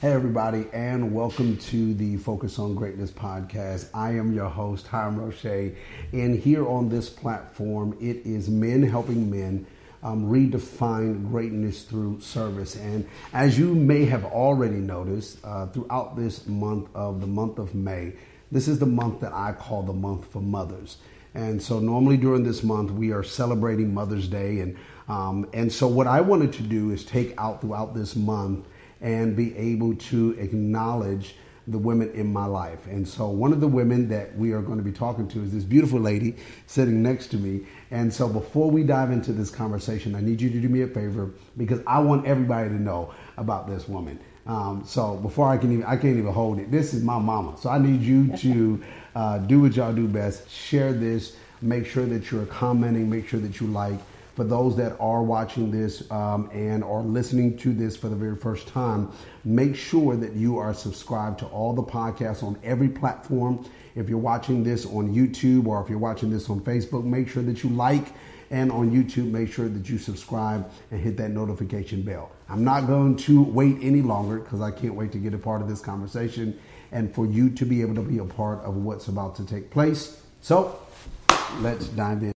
Hey, everybody, and welcome to the Focus on Greatness podcast. I am your host, Hiram Roche, and here on this platform, it is men helping men um, redefine greatness through service. And as you may have already noticed, uh, throughout this month of the month of May, this is the month that I call the month for mothers. And so, normally during this month, we are celebrating Mother's Day, and um, and so what I wanted to do is take out throughout this month and be able to acknowledge the women in my life. And so one of the women that we are going to be talking to is this beautiful lady sitting next to me. And so before we dive into this conversation, I need you to do me a favor because I want everybody to know about this woman. Um, so before I can even, I can't even hold it. This is my mama. So I need you to uh, do what y'all do best. Share this. Make sure that you're commenting. Make sure that you like for those that are watching this um, and are listening to this for the very first time, make sure that you are subscribed to all the podcasts on every platform. If you're watching this on YouTube or if you're watching this on Facebook, make sure that you like and on YouTube, make sure that you subscribe and hit that notification bell. I'm not going to wait any longer because I can't wait to get a part of this conversation and for you to be able to be a part of what's about to take place. So let's dive in.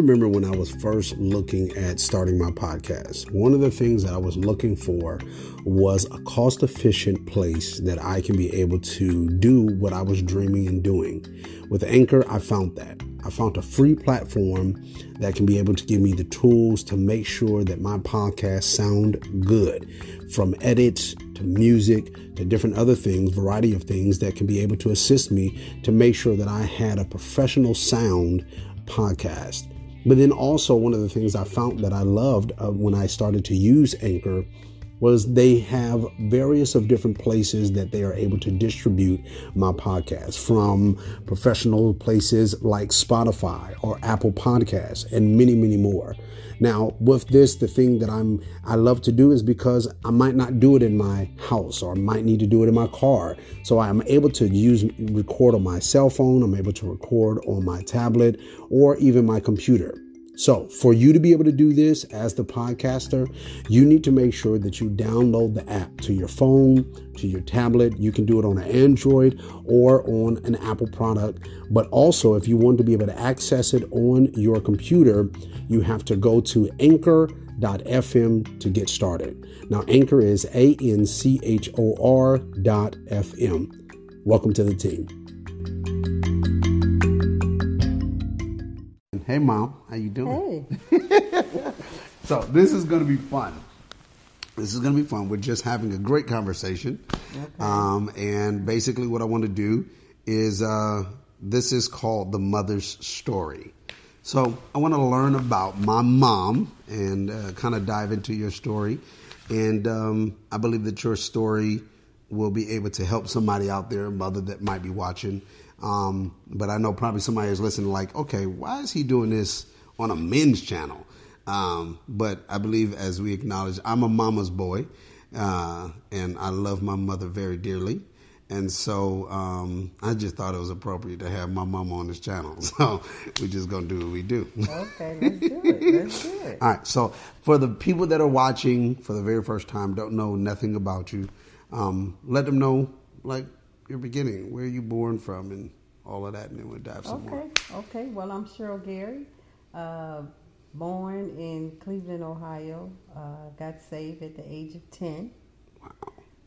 Remember when I was first looking at starting my podcast, one of the things that I was looking for was a cost efficient place that I can be able to do what I was dreaming and doing. With Anchor, I found that. I found a free platform that can be able to give me the tools to make sure that my podcast sound good from edits to music to different other things, variety of things that can be able to assist me to make sure that I had a professional sound podcast. But then also, one of the things I found that I loved uh, when I started to use Anchor was they have various of different places that they are able to distribute my podcast from professional places like Spotify or Apple Podcasts and many, many more. Now, with this, the thing that I'm I love to do is because I might not do it in my house or I might need to do it in my car. So I'm able to use record on my cell phone, I'm able to record on my tablet or even my computer. So, for you to be able to do this as the podcaster, you need to make sure that you download the app to your phone, to your tablet. You can do it on an Android or on an Apple product. But also, if you want to be able to access it on your computer, you have to go to anchor.fm to get started. Now, Anchor is A N C H O R dot FM. Welcome to the team. Hey, mom, how you doing? Hey. so this is going to be fun. This is going to be fun. We're just having a great conversation, Okay. um, and basically, what I want to do is uh, this is called the mother's story. So I want to learn about my mom and uh, kind of dive into your story, and um, I believe that your story will be able to help somebody out there, a mother that might be watching. Um, but I know probably somebody is listening, like, okay, why is he doing this on a men's channel? Um, but I believe, as we acknowledge, I'm a mama's boy, uh, and I love my mother very dearly. And so um, I just thought it was appropriate to have my mama on this channel. So we're just going to do what we do. Okay, let's do it. Let's do it. All right. So for the people that are watching for the very first time, don't know nothing about you, um, let them know like your beginning, where you born from, and all of that, and then we'll dive some more. Okay, okay. Well, I'm Cheryl Gary, uh, born in Cleveland, Ohio. Uh, got saved at the age of 10.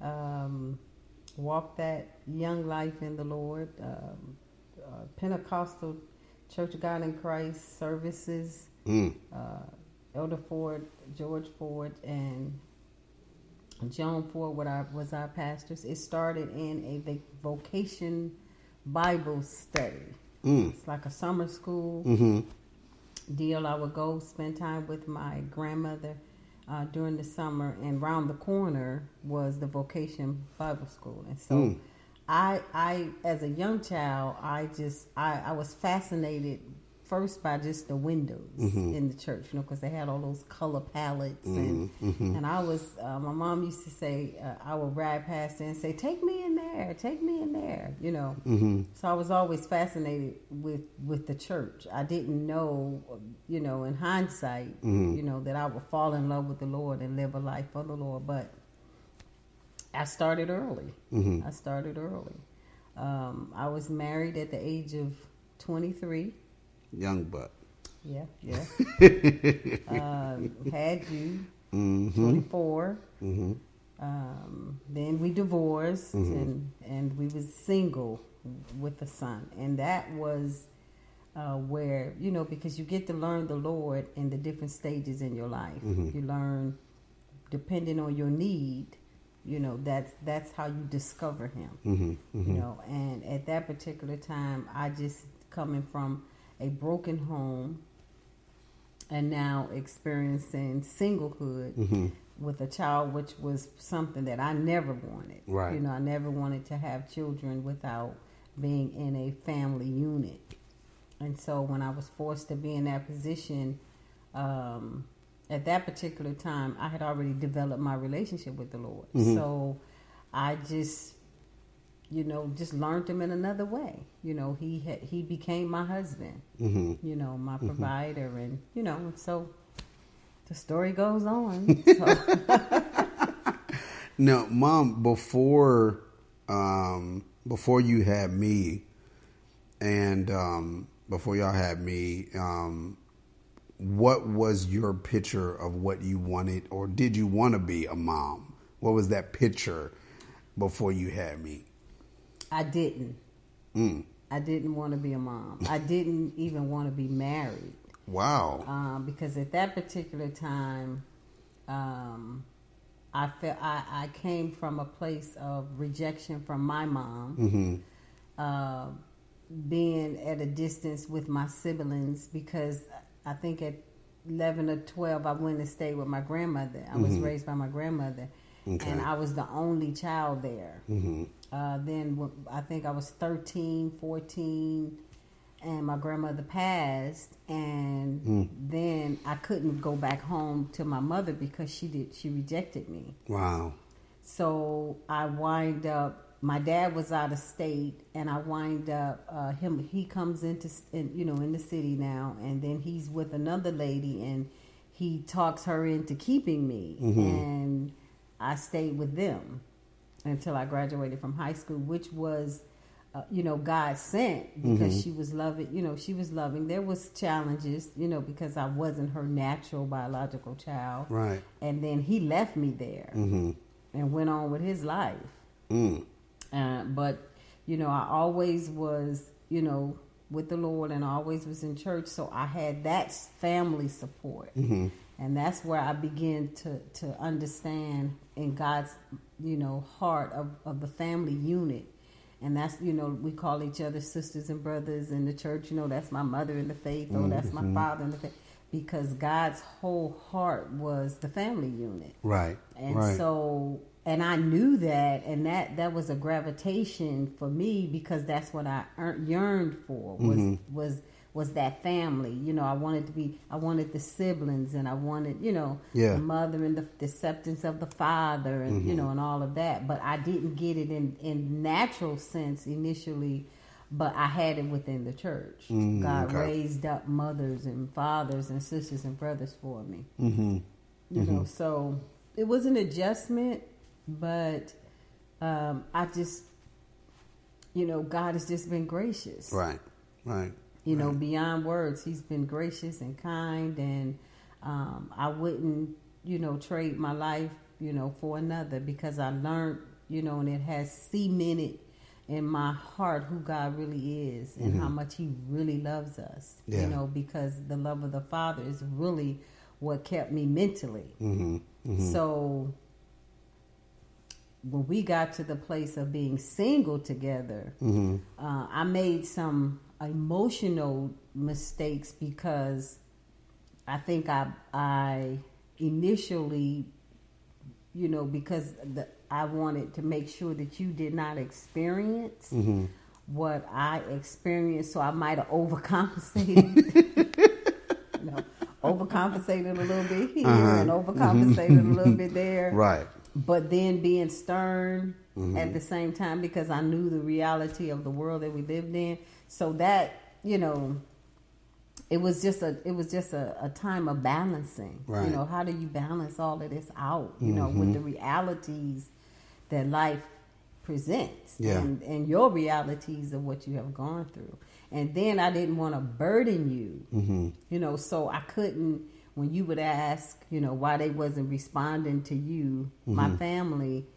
Um, walked that young life in the Lord. Um, uh, Pentecostal Church of God in Christ services. Mm. uh, Elder Ford, George Ford, and John Ford what our, was our pastors. It started in a vocation Bible study. Mm. It's like a summer school Mm-hmm. deal. I would go spend time with my grandmother uh, during the summer, and round the corner was the vocation Bible school. And so, Mm. I, I, as a young child, I just, I, I was fascinated first by just the windows Mm-hmm. in the church, you know, because they had all those color palettes, and Mm-hmm. and I was uh, my mom used to say uh, I would ride past and say, "Take me in there, take me in there," you know. Mm-hmm. So I was always fascinated with with the church. I didn't know, you know, in hindsight, Mm-hmm. you know, that I would fall in love with the Lord and live a life for the Lord, but I started early. Mm-hmm. I started early. Um, I was married at the age of 23. Young buck. Yeah, yeah. um, had you Mm-hmm. 24. Mm-hmm. Um, then we divorced and and we was single with a son, and that was uh, where you know because you get to learn the Lord in the different stages in your life. You learn depending on your need. You know that's that's how you discover Him. Mm-hmm. You know, and at that particular time, I just coming from a broken home and now experiencing singlehood Mm-hmm. with a child, which was something that I never wanted. Right. You know, I never wanted to have children without being in a family unit. And so when I was forced to be in that position, um, at that particular time, I had already developed my relationship with the Lord. So I just, you know, just learned him in another way. You know, he had, he became my husband. Mm-hmm. You know, my provider, and you know, and so the story goes on. So, Now, mom, before um, before you had me, and um, before y'all had me, um, what was your picture of what you wanted, or did you want to be a mom? What was that picture before you had me? I didn't. Mm. I didn't want to be a mom. I didn't even want to be married Wow. um, because at that particular time, um, I felt I, I came from a place of rejection from my mom, Mm-hmm. uh, being at a distance with my siblings because I think at eleven or twelve I went and stayed with my grandmother. I was raised by my grandmother, Okay. and I was the only child there. Mm-hmm. Uh, then I think I was 13, 14, and my grandmother passed, and then I couldn't go back home to my mother because she did she rejected me. Wow. So I wind up. My dad was out of state, and I wind up uh, him. He comes into in, you know in the city now, and then he's with another lady, and he talks her into keeping me, and I stayed with them until I graduated from high school, which was. Uh, you know, God sent because she was loving. You know, she was loving. There was challenges. You know, because I wasn't her natural biological child. Right. And then he left me there Mm-hmm. and went on with his life. Mm. Uh, but you know, I always was, you know, with the Lord, and I always was in church, so I had that family support, Mm-hmm. And that's where I begin to to understand in God's, you know, heart of of the family unit. And that's you know we call each other sisters and brothers in the church. You know that's my mother in the faith, or that's my father in the faith, because God's whole heart was the family unit. Right. And right. so, and I knew that, and that that was a gravitation for me because that's what I yearned for was Mm-hmm. was was that family. You know, I wanted to be, I wanted the siblings, and I wanted, you know, Yeah. the mother and the, the acceptance of the father, and Mm-hmm. you know, and all of that. But I didn't get it in in natural sense initially. But I had it within the church. Mm, God okay. raised up mothers and fathers and sisters and brothers for me mm-hmm. you know so it was an adjustment but um, i just you know god has just been gracious Right. Right. You know beyond words he's been gracious and kind and um, i wouldn't you know trade my life you know for another because i learned you know and it has cemented in my heart who god really is and how much he really loves us Yeah. you know because the love of the father is really what kept me mentally Mm-hmm. so when we got to the place of being single together, Mm-hmm. uh, I made some emotional mistakes because I think I I initially, you know, because the, I wanted to make sure that you did not experience Mm-hmm. what I experienced, so I might have overcompensated. you know, overcompensated a little bit here uh-huh. and overcompensated mm-hmm. a little bit there. Right. But then being stern mm-hmm. at the same time because I knew the reality of the world that we lived in. So that, you know, it was just a it was just a, a time of balancing. Right. You know, how do you balance all of this out, you mm-hmm. know, with the realities that life presents yeah. and, and your realities of what you have gone through. And then I didn't want to burden you, mm-hmm. you know, so I couldn't, when you would ask, you know, why they wasn't responding to you, mm-hmm. my family,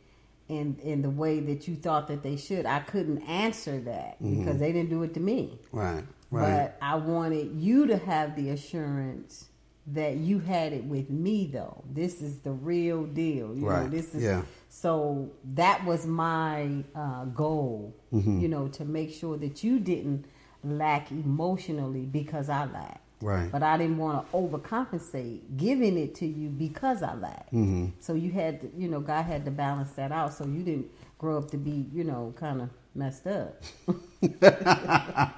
in, in the way that you thought that they should, I couldn't answer that mm-hmm. because they didn't do it to me. Right, right. But I wanted you to have the assurance that you had it with me though. This is the real deal. You right. know, this is yeah. so that was my uh, goal, mm-hmm. you know, to make sure that you didn't lack emotionally because I lacked. Right. But I didn't want to overcompensate giving it to you because I lacked. Mm-hmm. So you had to, you know, God had to balance that out so you didn't grow up to be, you know, kind of messed up.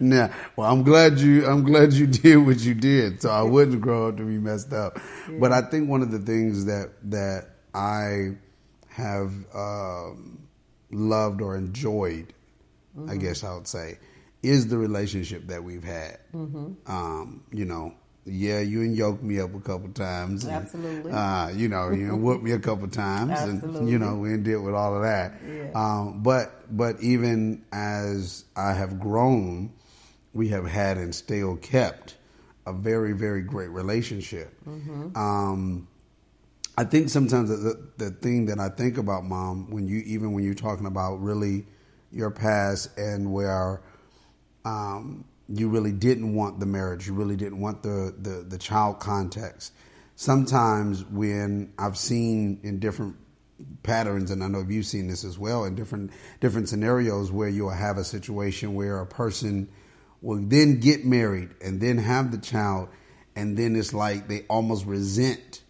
now, well, I'm glad you I'm glad you did what you did, so I wouldn't grow up to be messed up. Yeah. But I think one of the things that that I have um, loved or enjoyed, mm-hmm. I guess I would say, is the relationship that we've had. Mm-hmm. Um, you know, yeah, you and yoked me up a couple times. And, Absolutely. Uh, you know, you whooped me a couple times, Absolutely. and you know, we did with all of that. Yeah. Um, but but even as I have grown, we have had and still kept a very very great relationship. Mm-hmm. Um, I think sometimes the, the thing that I think about, mom, when you even when you're talking about really your past and where um, you really didn't want the marriage, you really didn't want the, the, the child context. Sometimes when I've seen in different patterns, and I know you've seen this as well in different different scenarios where you'll have a situation where a person will then get married and then have the child, and then it's like they almost resent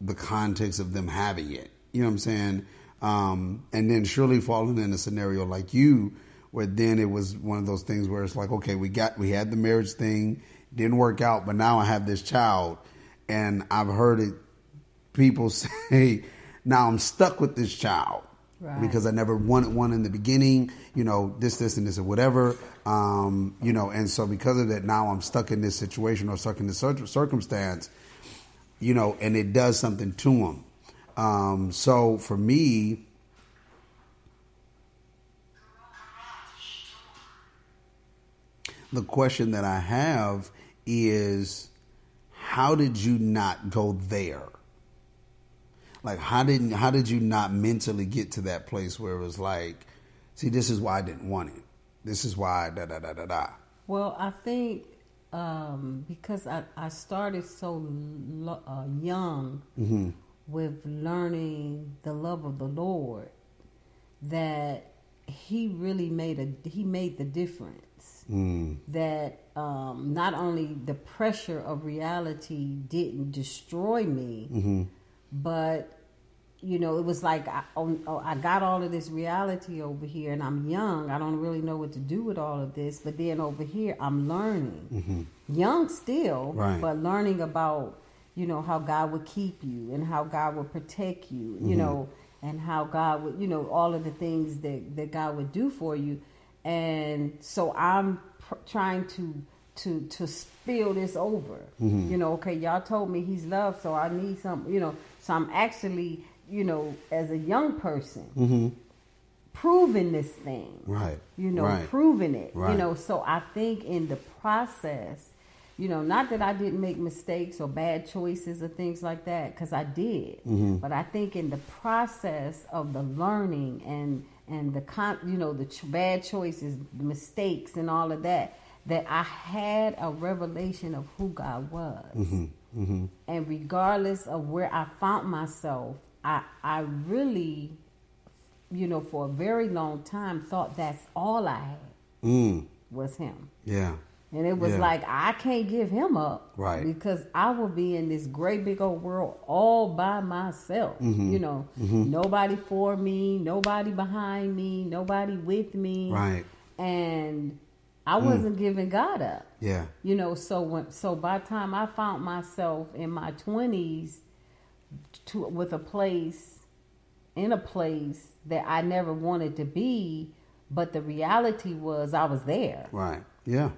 the context of them having it. You know what I'm saying? Um, and then surely falling in a scenario like you, where then it was one of those things where it's like, okay, we got we had the marriage thing, didn't work out, but now I have this child, and I've heard it people say, now I'm stuck with this child. Right. Because I never wanted one in the beginning, you know, this, this, and this, or whatever, um, you know, and so because of that, now I'm stuck in this situation or stuck in this circumstance, you know, and it does something to them. Um, so for me, the question that I have is how did you not go there? Like how did how did you not mentally get to that place where it was like, see, this is why I didn't want it. This is why da da da da da. Well, I think um, because I, I started so lo- uh, young mm-hmm. with learning the love of the Lord that He really made a He made the difference. Mm. That um, not only the pressure of reality didn't destroy me, mm-hmm. but you know, it was like I, oh, I got all of this reality over here, and I'm young. I don't really know what to do with all of this. But then over here, I'm learning, mm-hmm. young still, right. but learning about you know how God would keep you and how God would protect you, mm-hmm. you know, and how God would, you know, all of the things that that God would do for you. And so I'm pr- trying to to to spill this over. Mm-hmm. You know, okay, y'all told me He's love, so I need some. You know, so I'm actually you know, as a young person, mm-hmm. proving this thing. Right. You know, right. proving it. Right. You know, so I think in the process, you know, not that I didn't make mistakes or bad choices or things like that, because I did. Mm-hmm. But I think in the process of the learning and and the con, you know, the ch- bad choices, the mistakes, and all of that, that I had a revelation of who God was. Mm-hmm. Mm-hmm. And regardless of where I found myself, I I really, you know, for a very long time thought that's all I had mm. was him. Yeah. And it was yeah. like I can't give him up, right? Because I will be in this great big old world all by myself. Mm-hmm. You know, mm-hmm. nobody for me, nobody behind me, nobody with me, right? and I wasn't giving God up. Yeah. You know, so when so by the time I found myself in my twenties, to with a place, in a place that I never wanted to be, but the reality was I was there. Right. Yeah.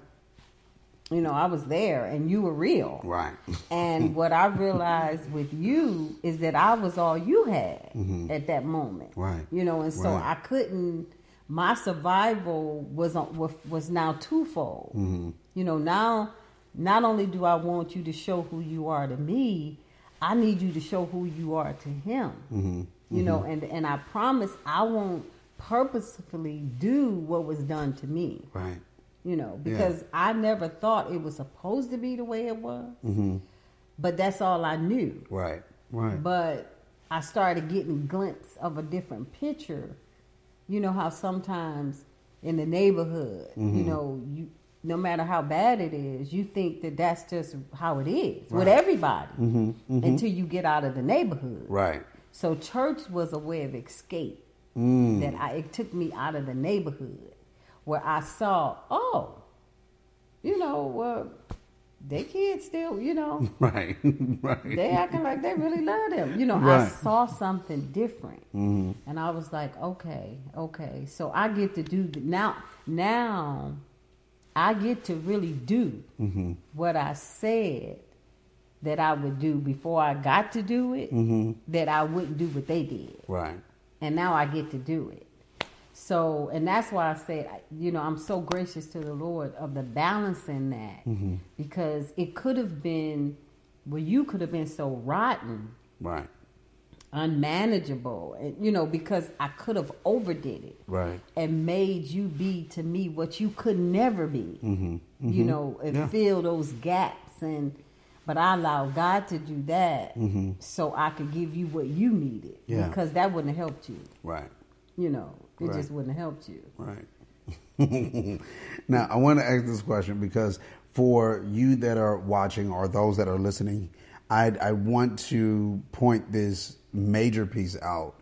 You know, I was there, and you were real. Right. And what I realized with you is that I was all you had at that moment. Mm-hmm. Right. You know, and so Right. I couldn't. My survival was on, was, was now twofold. Mm-hmm. You know, now not only do I want you to show who you are to me, I need you to show who you are to him. Mm-hmm. You know, and and I promise I won't purposefully do what was done to me Right. You know, Yeah. because I never thought it was supposed to be the way it was. Mm-hmm. But that's all I knew. Right. Right. But I started getting glimpse of a different picture. You know how sometimes in the neighborhood, you Mm-hmm. know, you no matter how bad it is, you think that that's just how it is with Right. everybody Mm-hmm. until you get out of the neighborhood. right. So church was a way of escape Mm. that I it took me out of the neighborhood where I saw, oh, you know, uh, they kids still, you know, Right. right. they acting like they really love them. You know, I saw something different, Mm-hmm. and I was like, okay, okay, so I get to do the, now. Now, I get to really do Mm-hmm. what I said that I would do before I got to do it. Mm-hmm. That I wouldn't do what they did Right. and now I get to do it. So, and that's why I said, you know, I'm so gracious to the Lord of the balance in that because it could have been well, you could have been so rotten, Right. unmanageable, and you know, because I could have overdid it Right. and made you be to me what you could never be. Mm-hmm. You know, and Yeah. fill those gaps and. But I allowed God to do that Mm-hmm. so I could give you what you needed Yeah. because that wouldn't have helped you. Right. You know, it Right. just wouldn't have helped you. Right. now, I want to ask this question because for you that are watching or those that are listening, I, I want to point this major piece out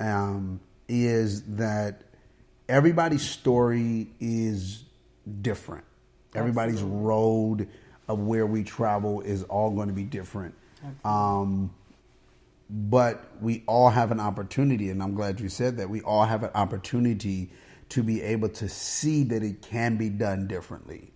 um, is that everybody's story is different. Everybody's road of where we travel is all going to be different. Um, but we all have an opportunity, and I'm glad you said that. We all have an opportunity to be able to see that it can be done differently.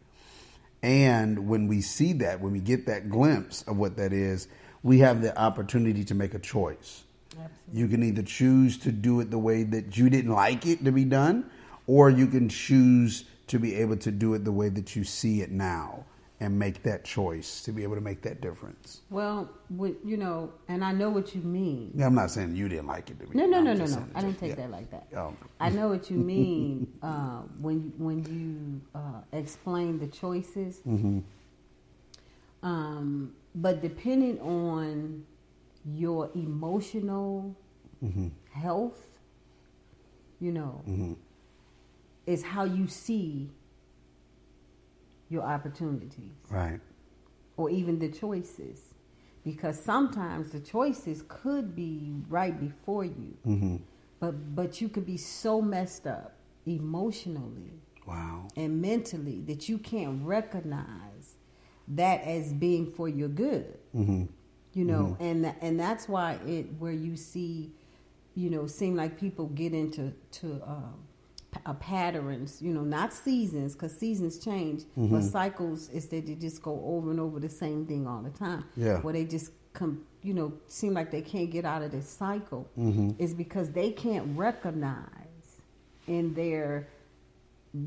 And when we see that, when we get that glimpse of what that is, we have the opportunity to make a choice. Absolutely. You can either choose to do it the way that you didn't like it to be done, or you can choose to be able to do it the way that you see it now and make that choice to be able to make that difference. Well, you know, and I know what you mean. Yeah, I'm not saying you didn't like it. To be, No, no, I'm no, no, no. I didn't take yeah. that like that. Oh. I know what you mean uh, when when you uh, explain the choices. Mm-hmm. Um, but depending on your emotional Mm-hmm. health, you know, Mm-hmm. is how you see your opportunities. Right. or even the choices because sometimes the choices could be right before you Mm-hmm. but but you could be so messed up emotionally Wow. and mentally that you can't recognize that as being for your good Mm-hmm. you know and and that's why it where you see you know seem like people get into to um, uh, patterns you know not seasons because seasons change Mm-hmm. but cycles is that they just go over and over the same thing all the time Yeah. where they just come you know seem like they can't get out of this cycle Mm-hmm. is because they can't recognize in their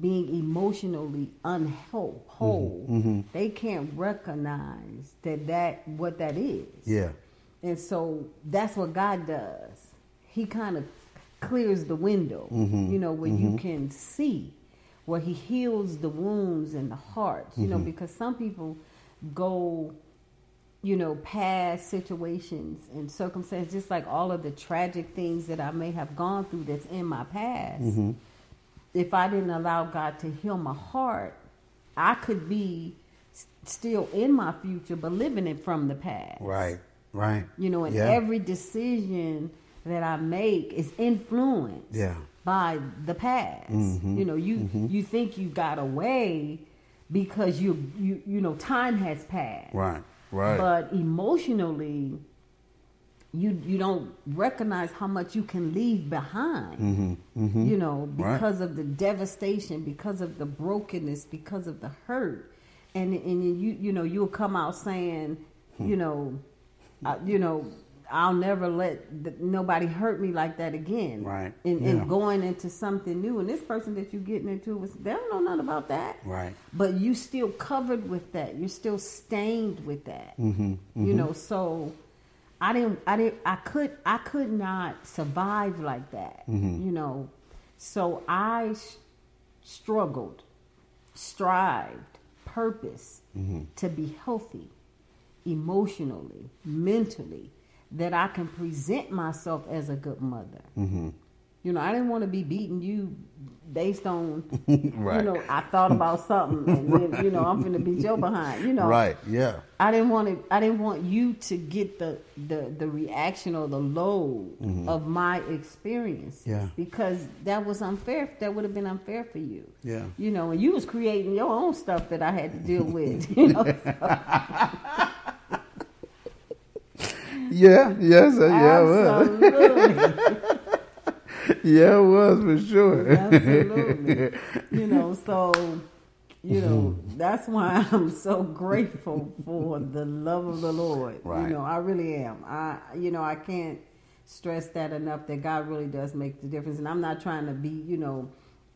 being emotionally unwhole whole Mm-hmm. they can't recognize that that what that is Yeah. and so that's what God does. He kind of clears the window, mm-hmm. you know, where you mm-hmm. can see, where He heals the wounds in the heart, you know, mm-hmm. because some people go, you know, past situations and circumstances, just like all of the tragic things that I may have gone through that's in my past. If I didn't allow God to heal my heart, I could be still in my future, but living it from the past Right. Right. you know, and Yeah. every decision that I make is influenced Yeah. by the past. Mm-hmm. You know, you you think you got away because you you you know time has passed. Right. Right. But emotionally, you you don't recognize how much you can leave behind. You know, Right. because of the devastation, because of the brokenness, because of the hurt, and and you you know you'll come out saying, Hmm. you know, I, you know. I'll never let the, nobody hurt me like that again. Right. And, Yeah. and going into something new. And this person that you're getting into was they don't know nothing about that Right. but you still covered with that you're still stained with that Mm-hmm. you know so i didn't i didn't i could i could not survive like that Mm-hmm. you know so i s- struggled strived purpose Mm-hmm. to be healthy emotionally mentally that i can present myself as a good mother Mm-hmm. you know, I didn't want to be beating you based on, Right. you know, I thought about something and then, you know, I'm going to beat your behind. You know, Right. Yeah. I didn't want to. I didn't want you to get the the the reaction or the load of my experience. Mm-hmm. Yeah. because that was unfair. That would have been unfair for you. Yeah. you know, and you was creating your own stuff that I had to deal with. You know, Yeah. Yes. uh, Yeah. It was. absolutely. Yeah. It was for sure. Absolutely. you know, so you know, that's why I'm so grateful for the love of the Lord. Right. You know, I really am. I you know, I can't stress that enough that God really does make the difference. And I'm not trying to be, you know,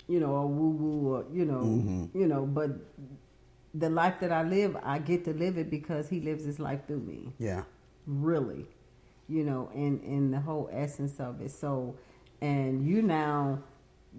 you know, a woo woo or you know, Mm-hmm. you know, but the life that I live, I get to live it because he lives his life through me Yeah. Really you know in in the whole essence of it so and you now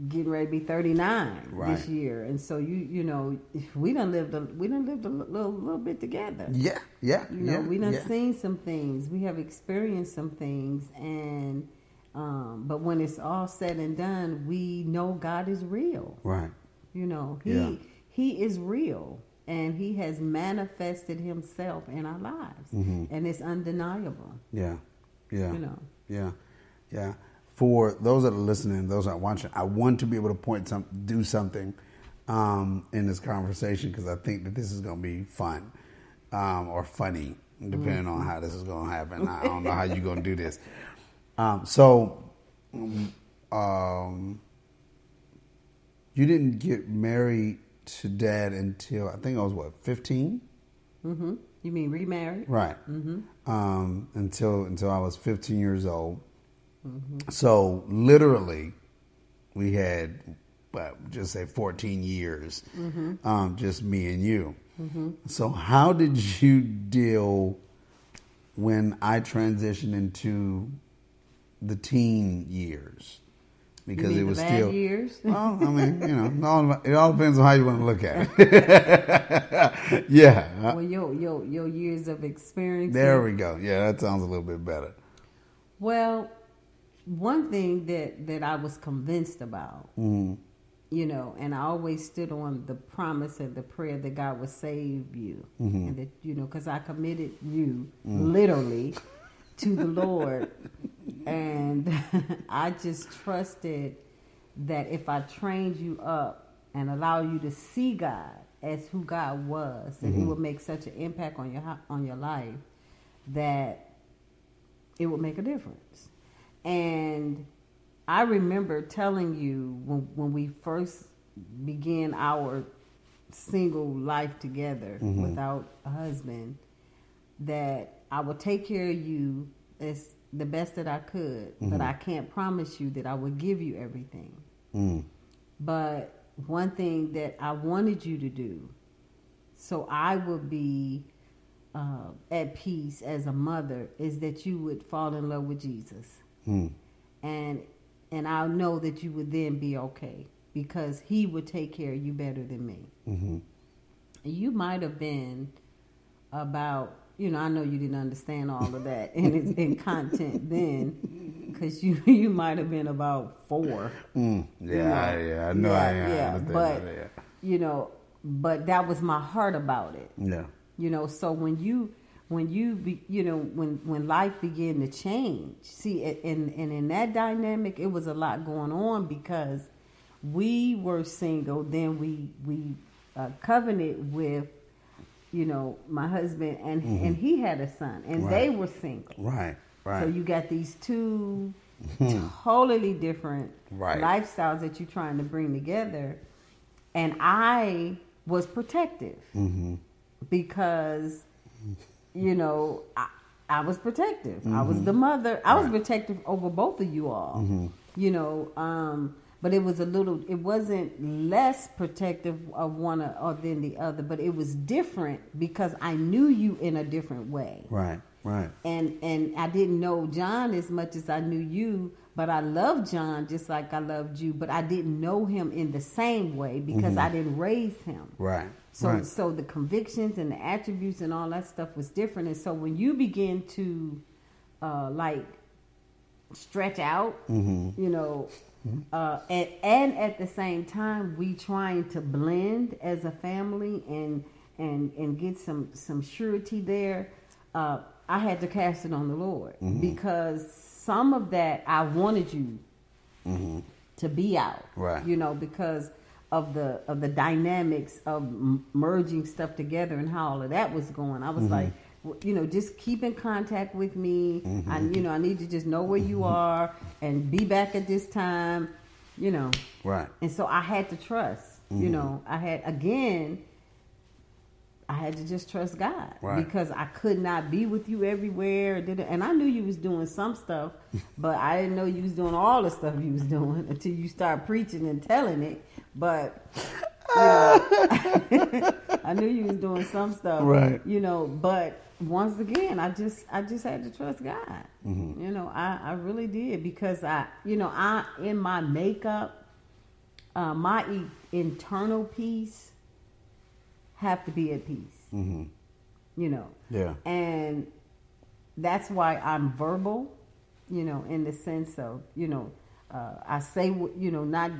getting ready to be 39 Right. this year and so you you know we done lived a we done lived a little, little bit together Yeah. Yeah. you know yeah, we done yeah. seen some things we have experienced some things and um but when it's all said and done we know god is real Right. you know, he Yeah. he is real and he has manifested himself in our lives. And it's undeniable. Yeah. Yeah. You know. Yeah. Yeah. For those that are listening, those that are watching, I want to be able to point some, do something um, in this conversation because I think that this is going to be fun um, or funny, depending on how this is going to happen. I don't know how you're going to do this. Um, so, um, you didn't get married to dad until I think I was what 15. hmm You mean remarried? Right. Um, until until I was 15 years old. So literally, we had, well, just say 14 years, um, just me and you. So how did you deal when I transitioned into the teen years? Because it was bad still years. well, I mean, you know, it all, it all depends on how you want to look at it. yeah. well, your your your years of experience. There we go. Yeah, that sounds a little bit better. Well, one thing that that I was convinced about, Mm-hmm. you know, and I always stood on the promise and the prayer that God would save you, Mm-hmm. and that you know, because I committed you Mm. literally to the Lord, and I just trusted that if I trained you up and allow you to see God as who God was, that Mm-hmm. He would make such an impact on your on your life that it would make a difference. And I remember telling you when when we first began our single life together without a husband that I would take care of you as the best that I could, but I can't promise you that I would give you everything. Mm. But one thing that I wanted you to do, so I would be uh, at peace as a mother, is that you would fall in love with Jesus, Mm. and and I know that you would then be okay because He would take care of you better than me. hmm You might have been about, you know, I know you didn't understand all of that in its in content then, because you you might have been about four. Mm. Yeah, you know. I, yeah, I know. I, Yeah, I yeah, understand but that, yeah. you know, but that was my heart about it. Yeah. You know, so when you when you be, you know when when life began to change see and and in that dynamic it was a lot going on because we were single then we we uh, covenanted with you know my husband and mm-hmm. and he had a son and right. they were single right right so you got these 2 mm-hmm. totally different right. lifestyles that you're trying to bring together and i was protective mm-hmm. because you know, I, I was protective. I was mm-hmm. the mother. I right. was protective over both of you all. Mm-hmm. You know, um, but it was a little. It wasn't less protective of one or, than the other, but it was different because I knew you in a different way. Right. Right. And and I didn't know John as much as I knew you, but I loved John just like I loved you, but I didn't know him in the same way because mm-hmm. I didn't raise him. Right. So right. so the convictions and the attributes and all that stuff was different. And so when you begin to uh, like stretch out, mm-hmm. you know, mm-hmm. uh, and and at the same time we trying to blend as a family and and and get some some surety there. Uh, I had to cast it on the Lord mm-hmm. because some of that I wanted you mm-hmm. to be out, right? You know, because of the of the dynamics of merging stuff together and how all of that was going. I was mm-hmm. like, you know, just keep in contact with me. Mm-hmm. I, you know, I need to just know where you mm-hmm. are and be back at this time. You know, right. And so I had to trust. You Mm-hmm. know, I had again. I had to just trust God right. because I could not be with you everywhere. And I knew you was doing some stuff, but I didn't know you was doing all the stuff you was doing until you start preaching and telling it. But you know, I knew you was doing some stuff, right? You know, but once again, I just I just had to trust God. Mm-hmm. You know, I I really did because I you know I in my makeup, uh, my e- internal peace have to be at peace. Mm-hmm. You know, yeah, and that's why I'm verbal. You know, in the sense of you know, uh, I say what you know not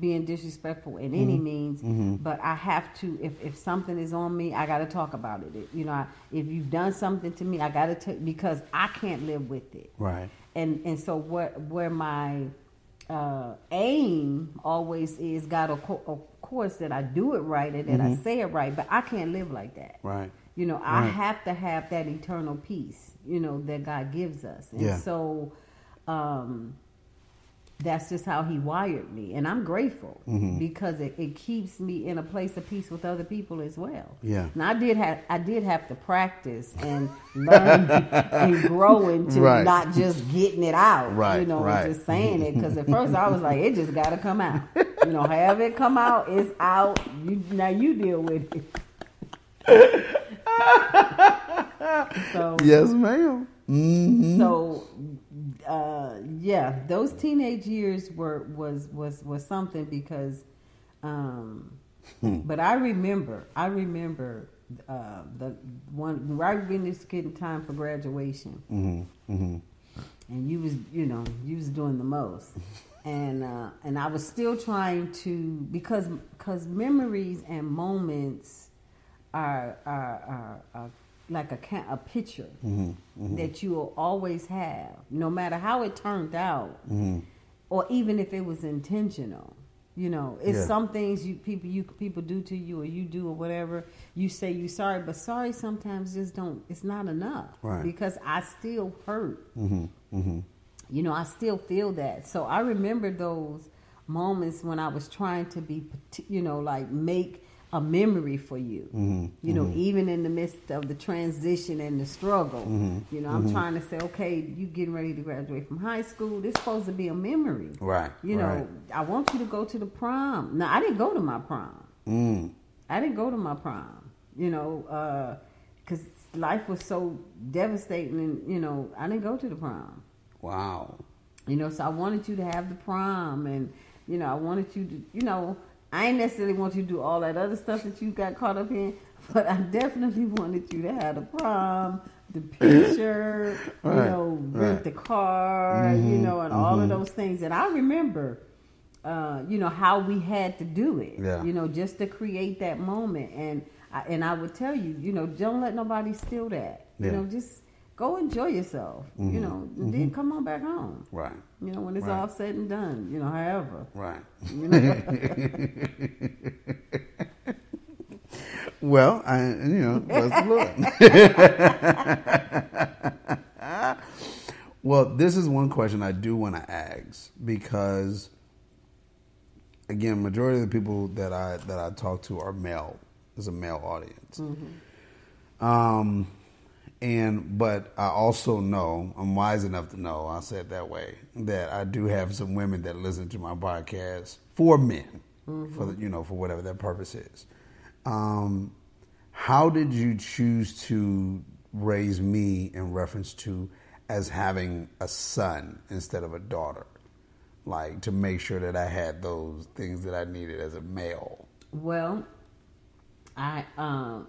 being disrespectful in any mm-hmm. means, mm-hmm. but I have to. If, if something is on me, I got to talk about it. it you know, I, if you've done something to me, I got to because I can't live with it. Right. And and so what where my uh, aim always is, God, of, co- of, course, that I do it right and that mm-hmm. I say it right, but I can't live like that. Right. You know, I have to have that eternal peace. You know that God gives us, and yeah. so. Um, that's just how he wired me and i'm grateful mm-hmm. because it, it, keeps me in a place of peace with other people as well yeah now i did have i did have to practice and learn and grow into right. not just getting it out right you know right. just saying it because at first i was like it just gotta come out you know have it come out it's out you now you deal with it so yes ma'am mm-hmm. so uh, yeah, those teenage years were was was was something because, um, hmm. but I remember, I remember uh, the one right when it's getting time for graduation, mm-hmm. Mm-hmm. and you was you know you was doing the most, and uh, and I was still trying to because because memories and moments are are, are, are like a a picture mm-hmm, mm-hmm. that you will always have, no matter how it turned out, mm-hmm. or even if it was intentional. You know, it's yeah. some things you people you people do to you or you do or whatever. You say you sorry, but sorry sometimes just don't. It's not enough right. because I still hurt. Mm-hmm, mm-hmm. You know, I still feel that. So I remember those moments when I was trying to be, you know, like make a memory for you. Mm-hmm. You know, mm-hmm. even in the midst of the transition and the struggle. Mm-hmm. You know, I'm mm-hmm. trying to say, okay, you getting ready to graduate from high school. This supposed to be a memory. Right. You know, right. I want you to go to the prom. Now, I didn't go to my prom. Mm. I didn't go to my prom. You know, because uh, life was so devastating, and you know, I didn't go to the prom. Wow. You know, so I wanted you to have the prom, and you know, I wanted you to, you know, I ain't necessarily want you to do all that other stuff that you got caught up in, but I definitely wanted you to have the prom, the picture, right, you know, rent right. the car, mm-hmm, you know, and mm-hmm. all of those things. And I remember, uh, you know, how we had to do it, yeah. you know, just to create that moment. And I, and I would tell you, you know, don't let nobody steal that. You know, just go enjoy yourself. Mm-hmm. You know, mm-hmm. then come on back home. Right. You know, when it's right. all said and done. You know, however. Right. You know? well, I, you know, let's look. well, this is one question I do want to ask because, again, majority of the people that I that I talk to are male. Is a male audience. Mm-hmm. Um, and but I also know I'm wise enough to know I'll say it that way that I do have some women that listen to my podcast for men mm-hmm. for the, you know for whatever their purpose is. Um, how did you choose to raise me in reference to as having a son instead of a daughter? Like to make sure that I had those things that I needed as a male. Well, I um,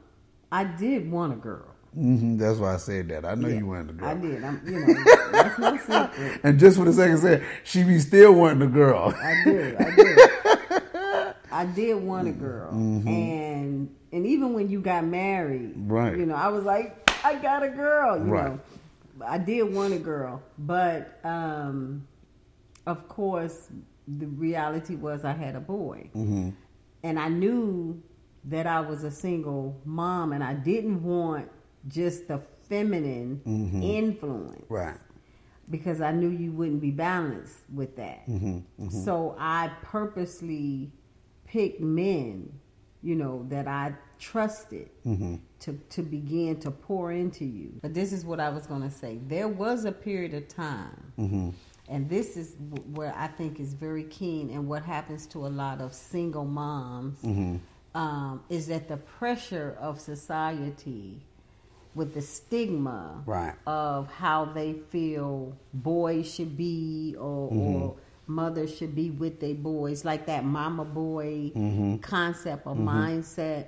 I did want a girl. Mm-hmm, that's why I said that. I know yeah, you wanted a girl. I did. I'm, you know, that's no secret. and just for the second said she be still wanting a girl. I did. I did. I did want a girl, mm-hmm. and and even when you got married, right? You know, I was like, I got a girl. You right. know, I did want a girl, but um, of course, the reality was I had a boy, mm-hmm. and I knew that I was a single mom, and I didn't want just the feminine mm-hmm. influence. Right. Because I knew you wouldn't be balanced with that. Mm-hmm. Mm-hmm. So I purposely picked men, you know, that I trusted mm-hmm. to, to begin to pour into you. But this is what I was going to say. There was a period of time, mm-hmm. and this is where I think is very keen, and what happens to a lot of single moms mm-hmm. um, is that the pressure of society with the stigma right. of how they feel boys should be or, mm-hmm. or mothers should be with their boys, like that mama boy mm-hmm. concept or mm-hmm. mindset.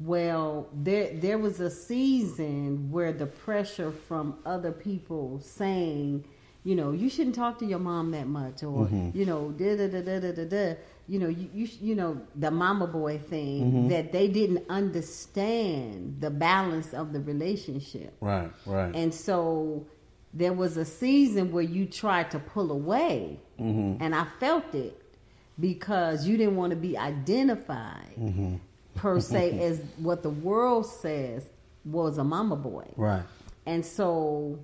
Well, there there was a season where the pressure from other people saying, you know, you shouldn't talk to your mom that much, or mm-hmm. you know, da da da da da da you know, you, you, you know, the mama boy thing mm-hmm. that they didn't understand the balance of the relationship. Right, right. And so there was a season where you tried to pull away, mm-hmm. and I felt it because you didn't want to be identified mm-hmm. per se as what the world says was a mama boy. Right. And so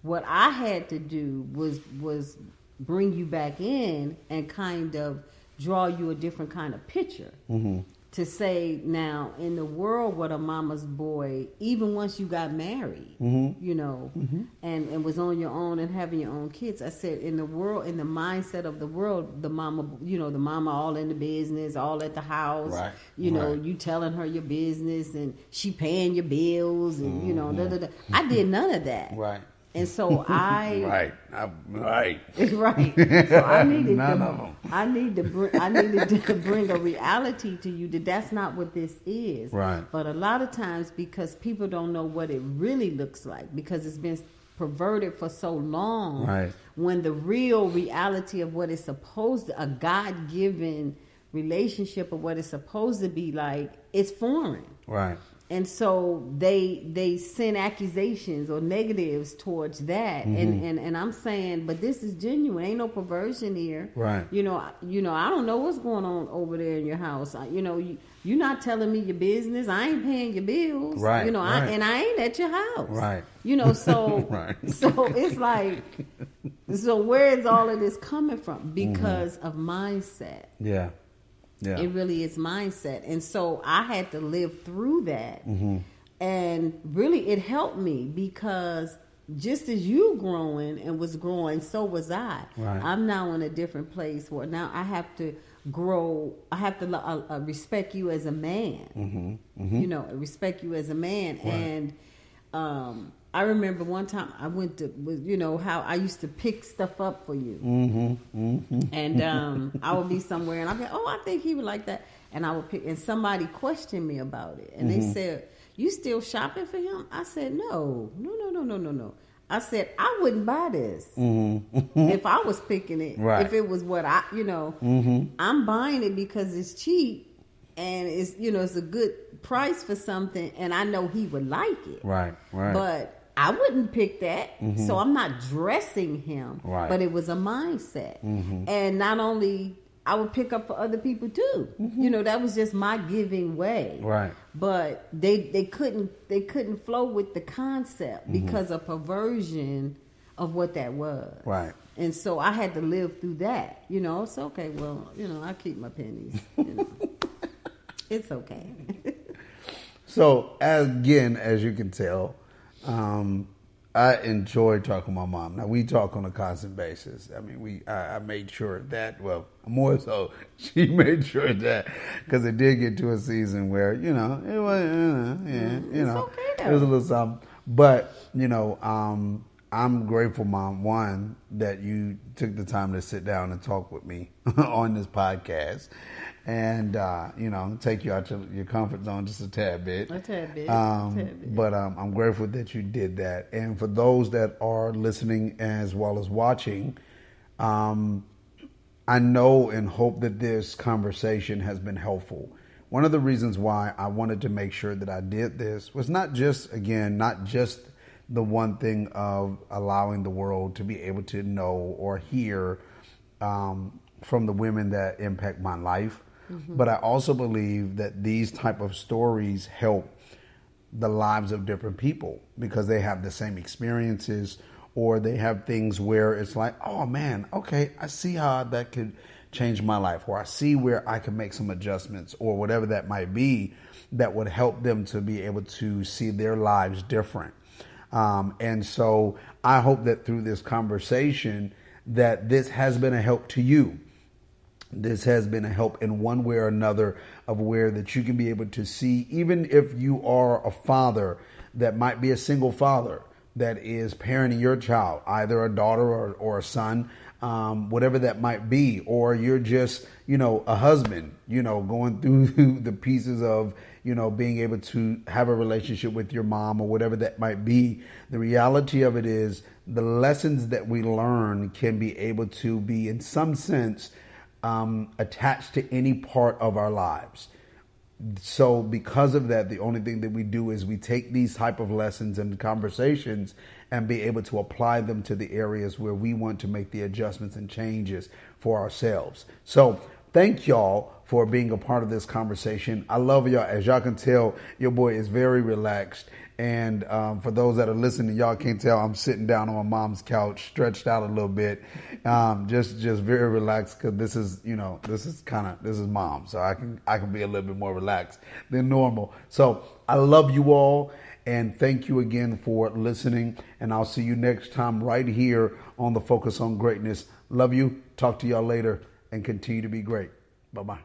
what I had to do was was bring you back in and kind of draw you a different kind of picture. Mm-hmm. To say now in the world, what a mama's boy, even once you got married, mm-hmm. you know, mm-hmm. and, and was on your own and having your own kids. I said, in the world, in the mindset of the world, the mama, you know, the mama all in the business, all at the house, right. you know, right. you telling her your business and she paying your bills and, you know, da, da, da. I did none of that. Right. And so I right, I, right, right. So I needed None to, of them. I need to bring, I needed to bring a reality to you that that's not what this is. Right. But a lot of times because people don't know what it really looks like because it's been perverted for so long. Right. When the real reality of what is supposed to, a God given relationship of what it's supposed to be like, it's foreign. Right and so they they send accusations or negatives towards that. Mm-hmm. and, and and i'm saying but this is genuine. Ain't no perversion here. Right. You know you know i don't know what's going on over there in your house. You know you you're not telling me your business. I ain't paying your bills. Right you know right. I, and i ain't at your house. Right. You know so right. so it's like so where is all of this coming from? Because mm-hmm. of mindset. Yeah yeah. It really is mindset. And so I had to live through that. Mm-hmm. And really, it helped me because just as you growing and was growing, so was I. Right. I'm now in a different place where now I have to grow. I have to uh, uh, respect you as a man. Mm-hmm. Mm-hmm. You know, respect you as a man. Right. And um, I remember one time I went to, you know, how I used to pick stuff up for you. Mm-hmm, mm-hmm. And um, I would be somewhere and I'd be, oh, I think he would like that. And I would pick, and somebody questioned me about it. And mm-hmm. they said, you still shopping for him? I said, no, no, no, no, no, no, no. I said, I wouldn't buy this mm-hmm. if I was picking it. Right. If it was what I, you know, mm-hmm. I'm buying it because it's cheap and it's, you know, it's a good price for something and I know he would like it. Right, right. But I wouldn't pick that. Mm-hmm. So I'm not dressing him. Right. But it was a mindset. Mm-hmm. And not only I would pick up for other people too. Mm-hmm. You know, that was just my giving way. Right. But they they couldn't they couldn't flow with the concept mm-hmm. because of perversion of what that was. Right. And so I had to live through that. You know, it's okay. Well, you know, I keep my pennies. You know. it's okay. so as, again, as you can tell, um, I enjoy talking to my mom. Now we talk on a constant basis. I mean, we I, I made sure that well more so she made sure that because it did get to a season where you know it was uh, yeah you know okay, it was a little something. But you know, um, I'm grateful, Mom, one, that you took the time to sit down and talk with me on this podcast and, uh, you know, take you out to your comfort zone just a tad bit. A tad bit. Um, a tad bit. But um, I'm grateful that you did that. And for those that are listening as well as watching, um, I know and hope that this conversation has been helpful. One of the reasons why I wanted to make sure that I did this was not just, again, not just the one thing of allowing the world to be able to know or hear um, from the women that impact my life. Mm-hmm. But I also believe that these type of stories help the lives of different people because they have the same experiences or they have things where it's like, oh man, okay, I see how that could change my life, or I see where I can make some adjustments, or whatever that might be that would help them to be able to see their lives different. Um, and so I hope that through this conversation that this has been a help to you. This has been a help in one way or another of where that you can be able to see, even if you are a father that might be a single father that is parenting your child, either a daughter or, or a son, um, whatever that might be, or you're just, you know, a husband, you know, going through the pieces of, you know, being able to have a relationship with your mom or whatever that might be. The reality of it is the lessons that we learn can be able to be, in some sense, um, attached to any part of our lives. So, because of that, the only thing that we do is we take these type of lessons and conversations and be able to apply them to the areas where we want to make the adjustments and changes for ourselves. So, thank y'all for being a part of this conversation. I love y'all. As y'all can tell, your boy is very relaxed. And um, for those that are listening, y'all can't tell I'm sitting down on my mom's couch, stretched out a little bit, um, just just very relaxed because this is you know this is kind of this is mom, so I can I can be a little bit more relaxed than normal. So I love you all. And thank you again for listening. And I'll see you next time right here on the Focus on Greatness. Love you. Talk to y'all later and continue to be great. Bye bye.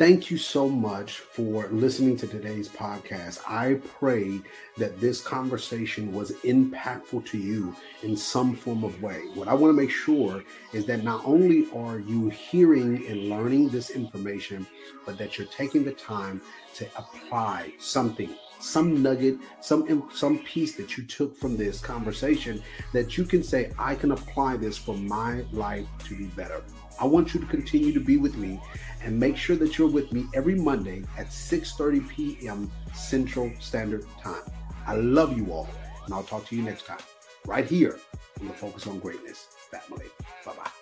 Thank you so much for listening to today's podcast. I pray that this conversation was impactful to you in some form of way. What I want to make sure is that not only are you hearing and learning this information, but that you're taking the time to apply something some nugget, some some piece that you took from this conversation that you can say, I can apply this for my life to be better. I want you to continue to be with me and make sure that you're with me every Monday at 6:30 p.m. Central Standard Time. I love you all, and I'll talk to you next time right here on the Focus on Greatness family. Bye-bye.